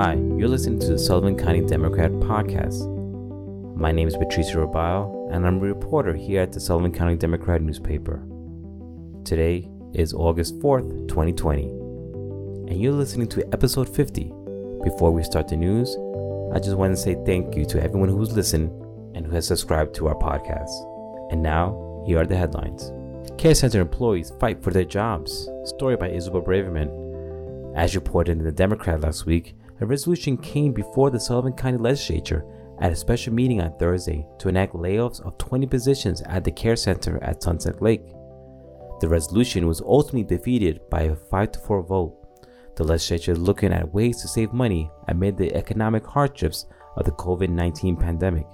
Hi, you're listening to the Sullivan County Democrat podcast. My name is Patricia Robile, and I'm a reporter here at the Sullivan County Democrat newspaper. Today is August 4th, 2020, and you're listening to episode 50. Before we start the news, I just want to say thank you to everyone who's listened and who has subscribed to our podcast. And now, here are the headlines. Care Center employees fight for their jobs. Story by Isabel Braverman. As reported in the Democrat last week, a resolution came before the Sullivan County Legislature at a special meeting on Thursday to enact layoffs of 20 positions at the care center at Sunset Lake. The resolution was ultimately defeated by a 5 to 4 vote. The legislature is looking at ways to save money amid the economic hardships of the COVID 19 pandemic,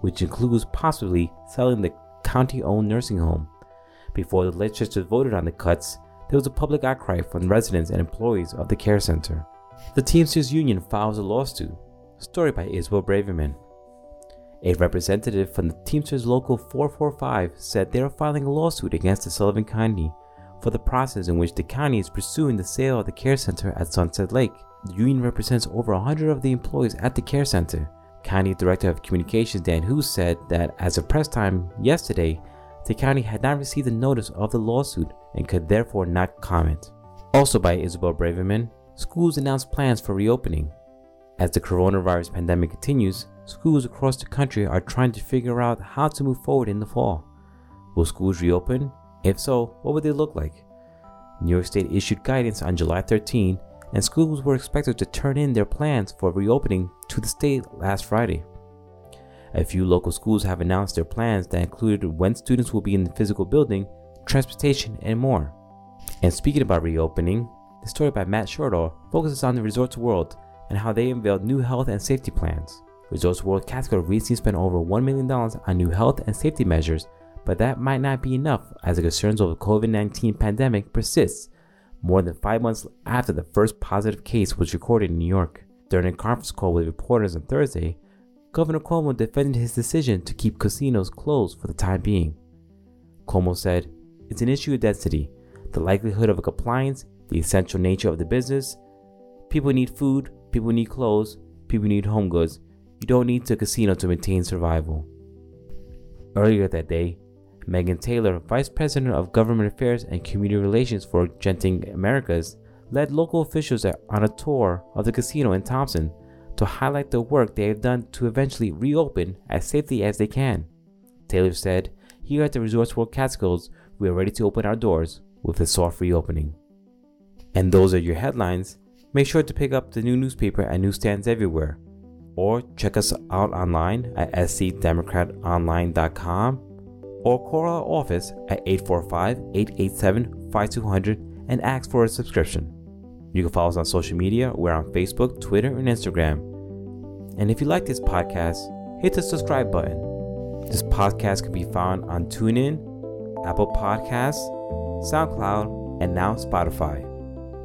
which includes possibly selling the county owned nursing home. Before the legislature voted on the cuts, there was a public outcry from residents and employees of the care center. The Teamsters Union files a lawsuit. Story by Isabel Braverman. A representative from the Teamsters Local 445 said they are filing a lawsuit against the Sullivan County for the process in which the county is pursuing the sale of the care center at Sunset Lake. The union represents over 100 of the employees at the care center. County Director of Communications Dan Hust said that as of press time yesterday, the county had not received a notice of the lawsuit and could therefore not comment. Also by Isabel Braverman, schools announced plans for reopening. As the coronavirus pandemic continues, schools across the country are trying to figure out how to move forward in the fall. Will schools reopen? If so, what would they look like? New York State issued guidance on July 13, and schools were expected to turn in their plans for reopening to the state last Friday. A few local schools have announced their plans that included when students will be in the physical building, transportation, and more. And speaking about reopening, the story by Matt Shortall focuses on the Resorts World and how they unveiled new health and safety plans. Resorts World Catskill recently spent over $1 million on new health and safety measures, but that might not be enough as the concerns over the COVID 19 pandemic persists more than five months after the first positive case was recorded in New York. During a conference call with reporters on Thursday, Governor Cuomo defended his decision to keep casinos closed for the time being. Cuomo said, It's an issue of density, the likelihood of a compliance the essential nature of the business. People need food, people need clothes, people need home goods. You don't need to casino to maintain survival. Earlier that day, Megan Taylor, Vice President of Government Affairs and Community Relations for Genting Americas, led local officials on a tour of the casino in Thompson to highlight the work they have done to eventually reopen as safely as they can. Taylor said, Here at the Resorts World Catskills, we are ready to open our doors with a soft reopening. And those are your headlines. Make sure to pick up the new newspaper at newsstands everywhere. Or check us out online at scdemocratonline.com or call our office at 845 887 5200 and ask for a subscription. You can follow us on social media. We're on Facebook, Twitter, and Instagram. And if you like this podcast, hit the subscribe button. This podcast can be found on TuneIn, Apple Podcasts, SoundCloud, and now Spotify.